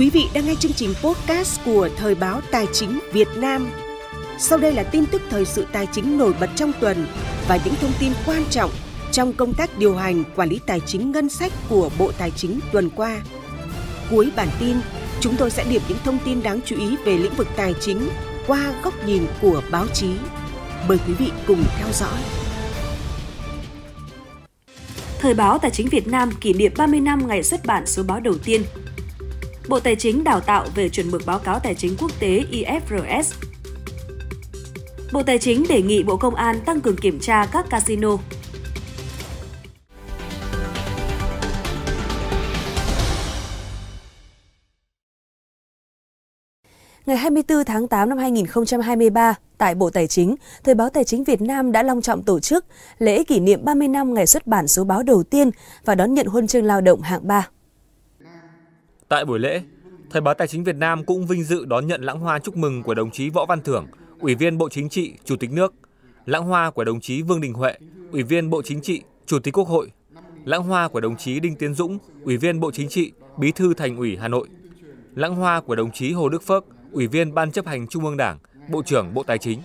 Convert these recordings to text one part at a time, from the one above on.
Quý vị đang nghe chương trình podcast của Thời báo Tài chính Việt Nam. Sau đây là tin tức thời sự tài chính nổi bật trong tuần và những thông tin quan trọng trong công tác điều hành quản lý tài chính ngân sách của Bộ Tài chính tuần qua. Cuối bản tin, chúng tôi sẽ điểm những thông tin đáng chú ý về lĩnh vực tài chính qua góc nhìn của báo chí. Mời quý vị cùng theo dõi. Thời báo Tài chính Việt Nam kỷ niệm 30 năm ngày xuất bản số báo đầu tiên. Bộ Tài chính đào tạo về chuẩn mực báo cáo tài chính quốc tế IFRS. Bộ Tài chính đề nghị Bộ Công an tăng cường kiểm tra các casino. Ngày 24 tháng 8 năm 2023, tại Bộ Tài chính, Thời báo Tài chính Việt Nam đã long trọng tổ chức lễ kỷ niệm 30 năm ngày xuất bản số báo đầu tiên và đón nhận huân chương lao động hạng 3. Tại buổi lễ, Thời báo Tài chính Việt Nam cũng vinh dự đón nhận lãng hoa chúc mừng của đồng chí Võ Văn Thưởng, Ủy viên Bộ Chính trị, Chủ tịch nước, lãng hoa của đồng chí Vương Đình Huệ, Ủy viên Bộ Chính trị, Chủ tịch Quốc hội, lãng hoa của đồng chí Đinh Tiến Dũng, Ủy viên Bộ Chính trị, Bí thư Thành ủy Hà Nội, lãng hoa của đồng chí Hồ Đức Phước, Ủy viên Ban chấp hành Trung ương Đảng, Bộ trưởng Bộ Tài chính.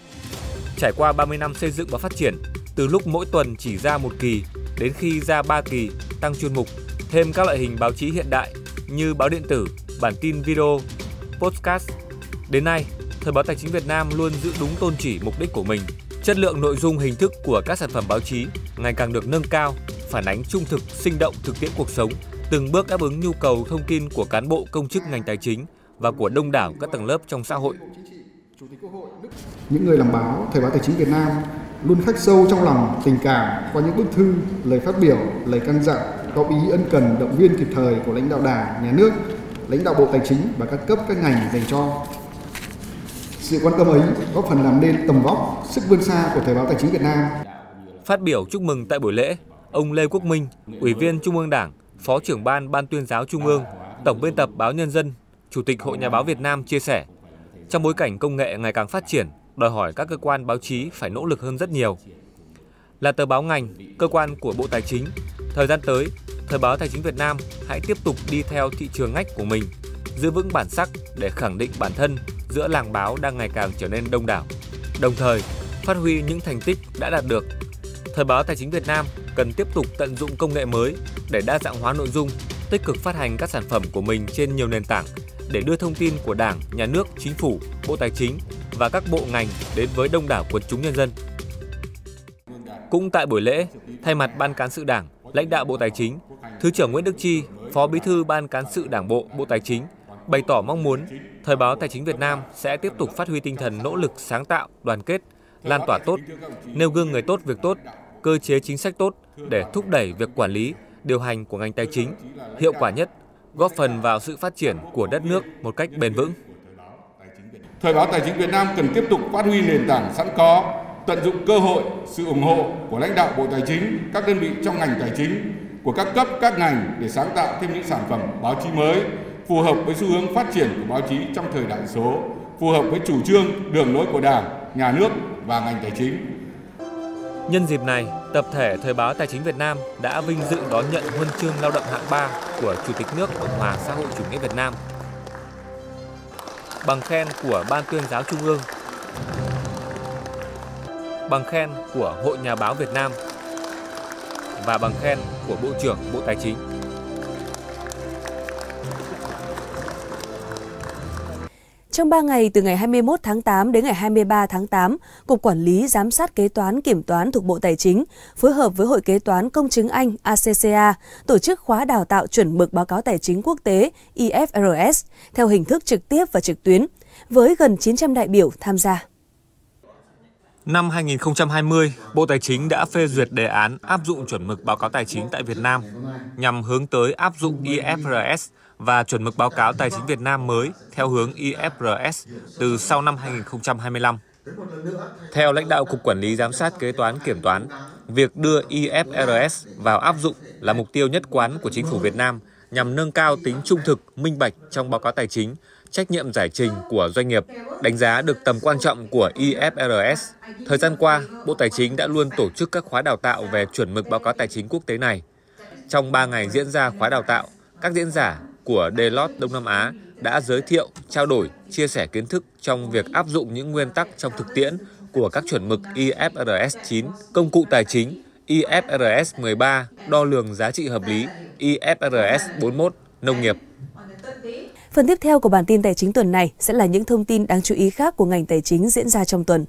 Trải qua 30 năm xây dựng và phát triển, từ lúc mỗi tuần chỉ ra một kỳ đến khi ra ba kỳ, tăng chuyên mục, thêm các loại hình báo chí hiện đại như báo điện tử, bản tin video, podcast. Đến nay, Thời báo Tài chính Việt Nam luôn giữ đúng tôn chỉ mục đích của mình. Chất lượng nội dung hình thức của các sản phẩm báo chí ngày càng được nâng cao, phản ánh trung thực, sinh động thực tiễn cuộc sống, từng bước đáp ứng nhu cầu thông tin của cán bộ công chức ngành tài chính và của đông đảo các tầng lớp trong xã hội. Những người làm báo, Thời báo Tài chính Việt Nam luôn khắc sâu trong lòng tình cảm qua những bức thư, lời phát biểu, lời căn dặn, góp ý ân cần, động viên kịp thời của lãnh đạo Đảng, Nhà nước, lãnh đạo Bộ Tài chính và các cấp các ngành dành cho. Sự quan tâm ấy góp phần làm nên tầm vóc, sức vươn xa của Thời báo Tài chính Việt Nam. Phát biểu chúc mừng tại buổi lễ, ông Lê Quốc Minh, Ủy viên Trung ương Đảng, Phó trưởng ban Ban tuyên giáo Trung ương, Tổng biên tập Báo Nhân dân, Chủ tịch Hội Nhà báo Việt Nam chia sẻ, trong bối cảnh công nghệ ngày càng phát triển, đòi hỏi các cơ quan báo chí phải nỗ lực hơn rất nhiều. Là tờ báo ngành, cơ quan của Bộ Tài chính, thời gian tới, Thời báo Tài chính Việt Nam hãy tiếp tục đi theo thị trường ngách của mình, giữ vững bản sắc để khẳng định bản thân giữa làng báo đang ngày càng trở nên đông đảo. Đồng thời, phát huy những thành tích đã đạt được. Thời báo Tài chính Việt Nam cần tiếp tục tận dụng công nghệ mới để đa dạng hóa nội dung, tích cực phát hành các sản phẩm của mình trên nhiều nền tảng để đưa thông tin của Đảng, Nhà nước, Chính phủ, Bộ Tài chính và các bộ ngành đến với đông đảo quần chúng nhân dân. Cũng tại buổi lễ, thay mặt Ban Cán sự Đảng, lãnh đạo Bộ Tài chính, Thứ trưởng Nguyễn Đức Chi, Phó Bí thư Ban Cán sự Đảng Bộ, Bộ Tài chính bày tỏ mong muốn Thời báo Tài chính Việt Nam sẽ tiếp tục phát huy tinh thần nỗ lực sáng tạo, đoàn kết, lan tỏa tốt, nêu gương người tốt việc tốt, cơ chế chính sách tốt để thúc đẩy việc quản lý, điều hành của ngành tài chính hiệu quả nhất, góp phần vào sự phát triển của đất nước một cách bền vững. Thời báo Tài chính Việt Nam cần tiếp tục phát huy nền tảng sẵn có, tận dụng cơ hội, sự ủng hộ của lãnh đạo Bộ Tài chính, các đơn vị trong ngành tài chính, của các cấp, các ngành để sáng tạo thêm những sản phẩm báo chí mới, phù hợp với xu hướng phát triển của báo chí trong thời đại số, phù hợp với chủ trương, đường lối của Đảng, Nhà nước và ngành tài chính. Nhân dịp này, tập thể Thời báo Tài chính Việt Nam đã vinh dự đón nhận huân chương lao động hạng 3 của Chủ tịch nước Cộng hòa xã hội chủ nghĩa Việt Nam. Bằng khen của Ban tuyên giáo Trung ương. Bằng khen của Hội Nhà báo Việt Nam và bằng khen của Bộ trưởng Bộ Tài chính. Trong 3 ngày từ ngày 21 tháng 8 đến ngày 23 tháng 8, Cục Quản lý Giám sát Kế toán Kiểm toán thuộc Bộ Tài chính phối hợp với Hội Kế toán Công chứng Anh ACCA tổ chức khóa đào tạo chuẩn mực báo cáo tài chính quốc tế IFRS theo hình thức trực tiếp và trực tuyến, với gần 900 đại biểu tham gia. Năm 2020, Bộ Tài chính đã phê duyệt đề án áp dụng chuẩn mực báo cáo tài chính tại Việt Nam nhằm hướng tới áp dụng IFRS và chuẩn mực báo cáo tài chính Việt Nam mới theo hướng IFRS từ sau năm 2025. Theo lãnh đạo Cục Quản lý Giám sát Kế toán Kiểm toán, việc đưa IFRS vào áp dụng là mục tiêu nhất quán của chính phủ Việt Nam nhằm nâng cao tính trung thực, minh bạch trong báo cáo tài chính, trách nhiệm giải trình của doanh nghiệp, đánh giá được tầm quan trọng của IFRS. Thời gian qua, Bộ Tài chính đã luôn tổ chức các khóa đào tạo về chuẩn mực báo cáo tài chính quốc tế này. Trong 3 ngày diễn ra khóa đào tạo, các diễn giả của Deloitte Đông Nam Á đã giới thiệu, trao đổi, chia sẻ kiến thức trong việc áp dụng những nguyên tắc trong thực tiễn của các chuẩn mực IFRS 9, công cụ tài chính, IFRS 13, đo lường giá trị hợp lý, IFRS 41, nông nghiệp. Phần tiếp theo của bản tin tài chính tuần này sẽ là những thông tin đáng chú ý khác của ngành tài chính diễn ra trong tuần.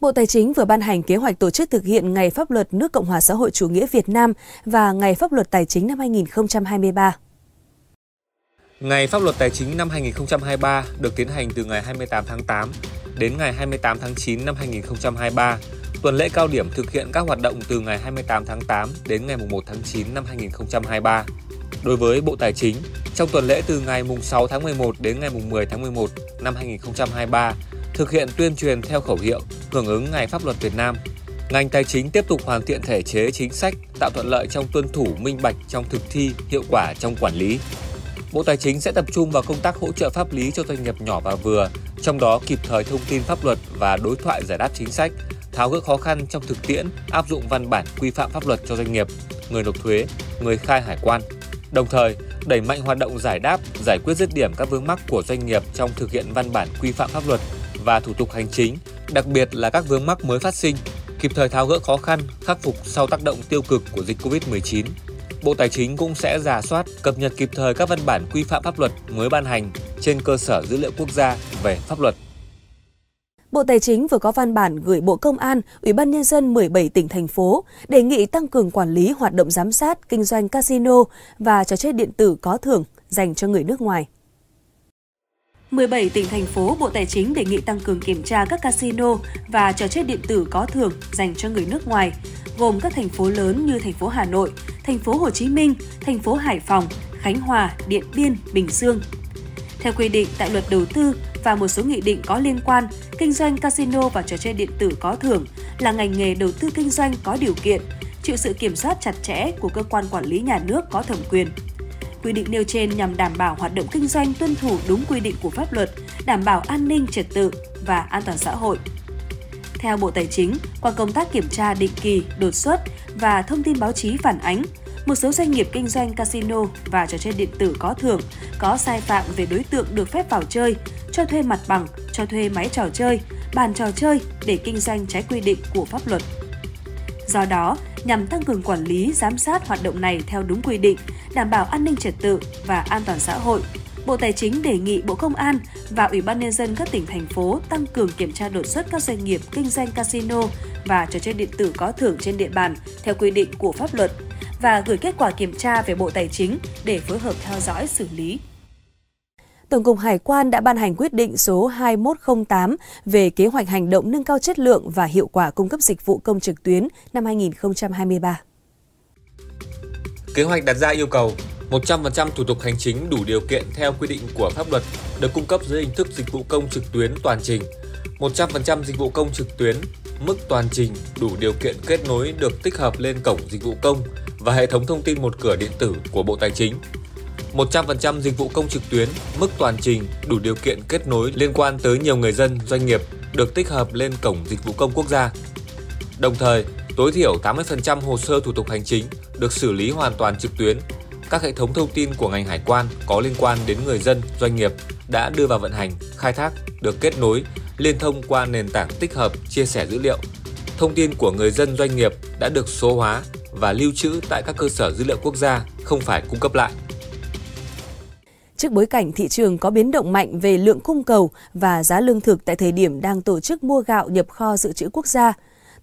Bộ Tài chính vừa ban hành kế hoạch tổ chức thực hiện Ngày Pháp luật nước Cộng hòa xã hội chủ nghĩa Việt Nam và Ngày Pháp luật Tài chính năm 2023. Ngày Pháp luật Tài chính năm 2023 được tiến hành từ ngày 28 tháng 8 đến ngày 28 tháng 9 năm 2023. Tuần lễ cao điểm thực hiện các hoạt động từ ngày 28 tháng 8 đến ngày 1 tháng 9 năm 2023. Đối với Bộ Tài chính, trong tuần lễ từ ngày 6 tháng 11 đến ngày 10 tháng 11 năm 2023, thực hiện tuyên truyền theo khẩu hiệu hưởng ứng Ngày Pháp luật Việt Nam. Ngành tài chính tiếp tục hoàn thiện thể chế chính sách, tạo thuận lợi trong tuân thủ minh bạch trong thực thi, hiệu quả trong quản lý. Bộ Tài chính sẽ tập trung vào công tác hỗ trợ pháp lý cho doanh nghiệp nhỏ và vừa, trong đó kịp thời thông tin pháp luật và đối thoại giải đáp chính sách, tháo gỡ khó khăn trong thực tiễn, áp dụng văn bản quy phạm pháp luật cho doanh nghiệp, người nộp thuế, người khai hải quan. Đồng thời, đẩy mạnh hoạt động giải đáp, giải quyết dứt điểm các vướng mắc của doanh nghiệp trong thực hiện văn bản quy phạm pháp luật và thủ tục hành chính, đặc biệt là các vướng mắc mới phát sinh, kịp thời tháo gỡ khó khăn, khắc phục sau tác động tiêu cực của dịch Covid-19. Bộ Tài chính cũng sẽ giả soát, cập nhật kịp thời các văn bản quy phạm pháp luật mới ban hành trên cơ sở dữ liệu quốc gia về pháp luật. Bộ Tài chính vừa có văn bản gửi Bộ Công an, Ủy ban Nhân dân 17 tỉnh, thành phố đề nghị tăng cường quản lý hoạt động giám sát, kinh doanh casino và trò chơi điện tử có thưởng dành cho người nước ngoài. 17 tỉnh thành phố Bộ Tài chính đề nghị tăng cường kiểm tra các casino và trò chơi điện tử có thưởng dành cho người nước ngoài, gồm các thành phố lớn như thành phố Hà Nội, thành phố Hồ Chí Minh, thành phố Hải Phòng, Khánh Hòa, Điện Biên, Bình Dương. Theo quy định tại luật đầu tư và một số nghị định có liên quan, kinh doanh casino và trò chơi điện tử có thưởng là ngành nghề đầu tư kinh doanh có điều kiện, chịu sự kiểm soát chặt chẽ của cơ quan quản lý nhà nước có thẩm quyền quy định nêu trên nhằm đảm bảo hoạt động kinh doanh tuân thủ đúng quy định của pháp luật, đảm bảo an ninh trật tự và an toàn xã hội. Theo Bộ Tài chính, qua công tác kiểm tra định kỳ, đột xuất và thông tin báo chí phản ánh, một số doanh nghiệp kinh doanh casino và trò chơi điện tử có thưởng có sai phạm về đối tượng được phép vào chơi, cho thuê mặt bằng, cho thuê máy trò chơi, bàn trò chơi để kinh doanh trái quy định của pháp luật. Do đó, nhằm tăng cường quản lý, giám sát hoạt động này theo đúng quy định, đảm bảo an ninh trật tự và an toàn xã hội. Bộ Tài chính đề nghị Bộ Công an và Ủy ban Nhân dân các tỉnh, thành phố tăng cường kiểm tra đột xuất các doanh nghiệp kinh doanh casino và trò chơi điện tử có thưởng trên địa bàn theo quy định của pháp luật và gửi kết quả kiểm tra về Bộ Tài chính để phối hợp theo dõi xử lý. Tổng cục Hải quan đã ban hành quyết định số 2108 về kế hoạch hành động nâng cao chất lượng và hiệu quả cung cấp dịch vụ công trực tuyến năm 2023. Kế hoạch đặt ra yêu cầu 100% thủ tục hành chính đủ điều kiện theo quy định của pháp luật được cung cấp dưới hình thức dịch vụ công trực tuyến toàn trình. 100% dịch vụ công trực tuyến, mức toàn trình đủ điều kiện kết nối được tích hợp lên cổng dịch vụ công và hệ thống thông tin một cửa điện tử của Bộ Tài chính. 100% dịch vụ công trực tuyến, mức toàn trình đủ điều kiện kết nối liên quan tới nhiều người dân, doanh nghiệp được tích hợp lên cổng dịch vụ công quốc gia. Đồng thời, tối thiểu 80% hồ sơ thủ tục hành chính được xử lý hoàn toàn trực tuyến. Các hệ thống thông tin của ngành hải quan có liên quan đến người dân, doanh nghiệp đã đưa vào vận hành, khai thác, được kết nối, liên thông qua nền tảng tích hợp, chia sẻ dữ liệu. Thông tin của người dân doanh nghiệp đã được số hóa và lưu trữ tại các cơ sở dữ liệu quốc gia, không phải cung cấp lại. Trước bối cảnh thị trường có biến động mạnh về lượng cung cầu và giá lương thực tại thời điểm đang tổ chức mua gạo nhập kho dự trữ quốc gia,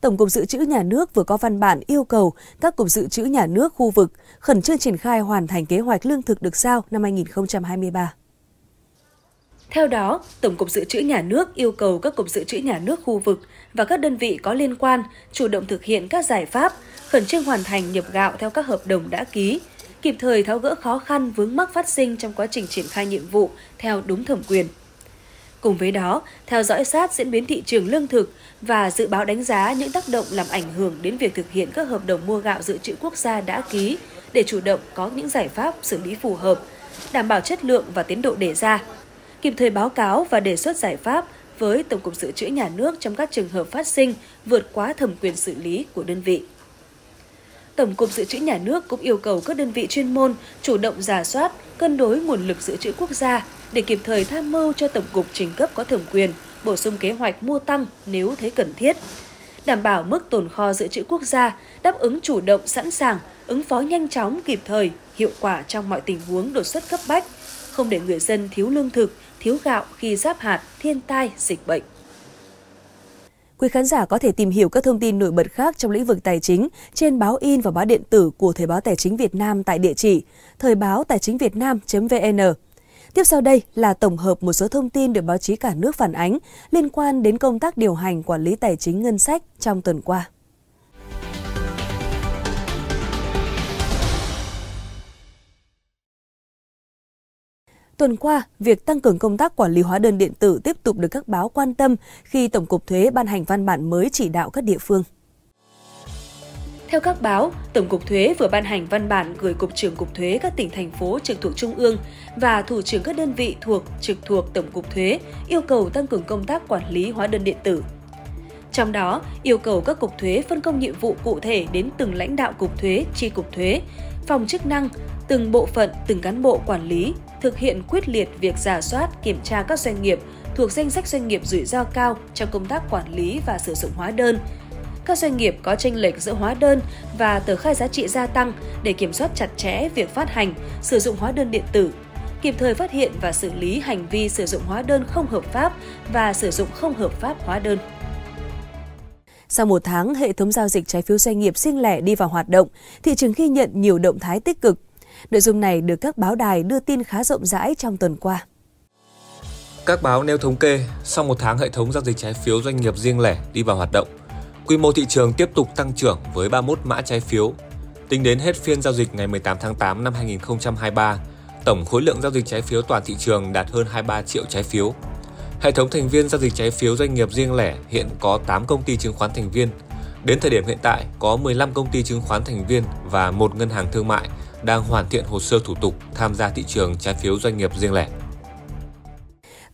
Tổng cục Dự trữ Nhà nước vừa có văn bản yêu cầu các cục dự trữ nhà nước khu vực khẩn trương triển khai hoàn thành kế hoạch lương thực được giao năm 2023. Theo đó, Tổng cục Dự trữ Nhà nước yêu cầu các cục dự trữ nhà nước khu vực và các đơn vị có liên quan chủ động thực hiện các giải pháp, khẩn trương hoàn thành nhập gạo theo các hợp đồng đã ký, kịp thời tháo gỡ khó khăn vướng mắc phát sinh trong quá trình triển khai nhiệm vụ theo đúng thẩm quyền. Cùng với đó, theo dõi sát diễn biến thị trường lương thực và dự báo đánh giá những tác động làm ảnh hưởng đến việc thực hiện các hợp đồng mua gạo dự trữ quốc gia đã ký để chủ động có những giải pháp xử lý phù hợp, đảm bảo chất lượng và tiến độ đề ra, kịp thời báo cáo và đề xuất giải pháp với Tổng cục Dự trữ Nhà nước trong các trường hợp phát sinh vượt quá thẩm quyền xử lý của đơn vị. Tổng cục Dự trữ Nhà nước cũng yêu cầu các đơn vị chuyên môn chủ động giả soát, cân đối nguồn lực dự trữ quốc gia để kịp thời tham mưu cho Tổng cục trình cấp có thẩm quyền bổ sung kế hoạch mua tăng nếu thấy cần thiết. Đảm bảo mức tồn kho dự trữ quốc gia đáp ứng chủ động sẵn sàng, ứng phó nhanh chóng, kịp thời, hiệu quả trong mọi tình huống đột xuất cấp bách, không để người dân thiếu lương thực, thiếu gạo khi giáp hạt, thiên tai, dịch bệnh. Quý khán giả có thể tìm hiểu các thông tin nổi bật khác trong lĩnh vực tài chính trên báo in và báo điện tử của Thời báo Tài chính Việt Nam tại địa chỉ thời báo tài chính việt nam.vn. Tiếp sau đây là tổng hợp một số thông tin được báo chí cả nước phản ánh liên quan đến công tác điều hành quản lý tài chính ngân sách trong tuần qua. Tuần qua, việc tăng cường công tác quản lý hóa đơn điện tử tiếp tục được các báo quan tâm khi Tổng cục Thuế ban hành văn bản mới chỉ đạo các địa phương. Theo các báo, Tổng cục Thuế vừa ban hành văn bản gửi Cục trưởng Cục Thuế các tỉnh thành phố trực thuộc Trung ương và thủ trưởng các đơn vị thuộc trực thuộc Tổng cục Thuế yêu cầu tăng cường công tác quản lý hóa đơn điện tử. Trong đó, yêu cầu các cục thuế phân công nhiệm vụ cụ thể đến từng lãnh đạo cục thuế, chi cục thuế, phòng chức năng, từng bộ phận, từng cán bộ quản lý thực hiện quyết liệt việc giả soát, kiểm tra các doanh nghiệp thuộc danh sách doanh nghiệp rủi ro cao trong công tác quản lý và sử dụng hóa đơn. Các doanh nghiệp có tranh lệch giữa hóa đơn và tờ khai giá trị gia tăng để kiểm soát chặt chẽ việc phát hành, sử dụng hóa đơn điện tử, kịp thời phát hiện và xử lý hành vi sử dụng hóa đơn không hợp pháp và sử dụng không hợp pháp hóa đơn. Sau một tháng, hệ thống giao dịch trái phiếu doanh nghiệp riêng lẻ đi vào hoạt động, thị trường ghi nhận nhiều động thái tích cực. Nội dung này được các báo đài đưa tin khá rộng rãi trong tuần qua. Các báo nêu thống kê, sau một tháng hệ thống giao dịch trái phiếu doanh nghiệp riêng lẻ đi vào hoạt động, quy mô thị trường tiếp tục tăng trưởng với 31 mã trái phiếu. Tính đến hết phiên giao dịch ngày 18 tháng 8 năm 2023, tổng khối lượng giao dịch trái phiếu toàn thị trường đạt hơn 23 triệu trái phiếu. Hệ thống thành viên giao dịch trái phiếu doanh nghiệp riêng lẻ hiện có 8 công ty chứng khoán thành viên. Đến thời điểm hiện tại, có 15 công ty chứng khoán thành viên và một ngân hàng thương mại đang hoàn thiện hồ sơ thủ tục tham gia thị trường trái phiếu doanh nghiệp riêng lẻ.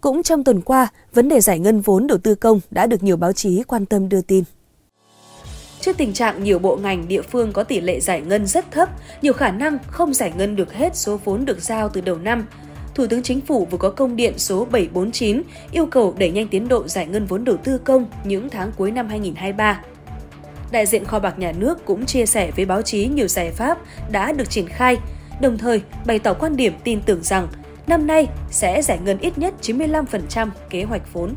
Cũng trong tuần qua, vấn đề giải ngân vốn đầu tư công đã được nhiều báo chí quan tâm đưa tin. Trước tình trạng nhiều bộ ngành địa phương có tỷ lệ giải ngân rất thấp, nhiều khả năng không giải ngân được hết số vốn được giao từ đầu năm, Thủ tướng Chính phủ vừa có công điện số 749 yêu cầu đẩy nhanh tiến độ giải ngân vốn đầu tư công những tháng cuối năm 2023. Đại diện kho bạc nhà nước cũng chia sẻ với báo chí nhiều giải pháp đã được triển khai, đồng thời bày tỏ quan điểm tin tưởng rằng năm nay sẽ giải ngân ít nhất 95% kế hoạch vốn.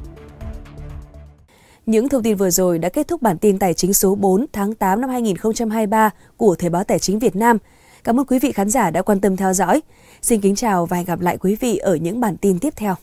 Những thông tin vừa rồi đã kết thúc bản tin tài chính số 4 tháng 8 năm 2023 của Thời báo Tài chính Việt Nam. Cảm ơn quý vị khán giả đã quan tâm theo dõi. Xin kính chào và hẹn gặp lại quý vị ở những bản tin tiếp theo.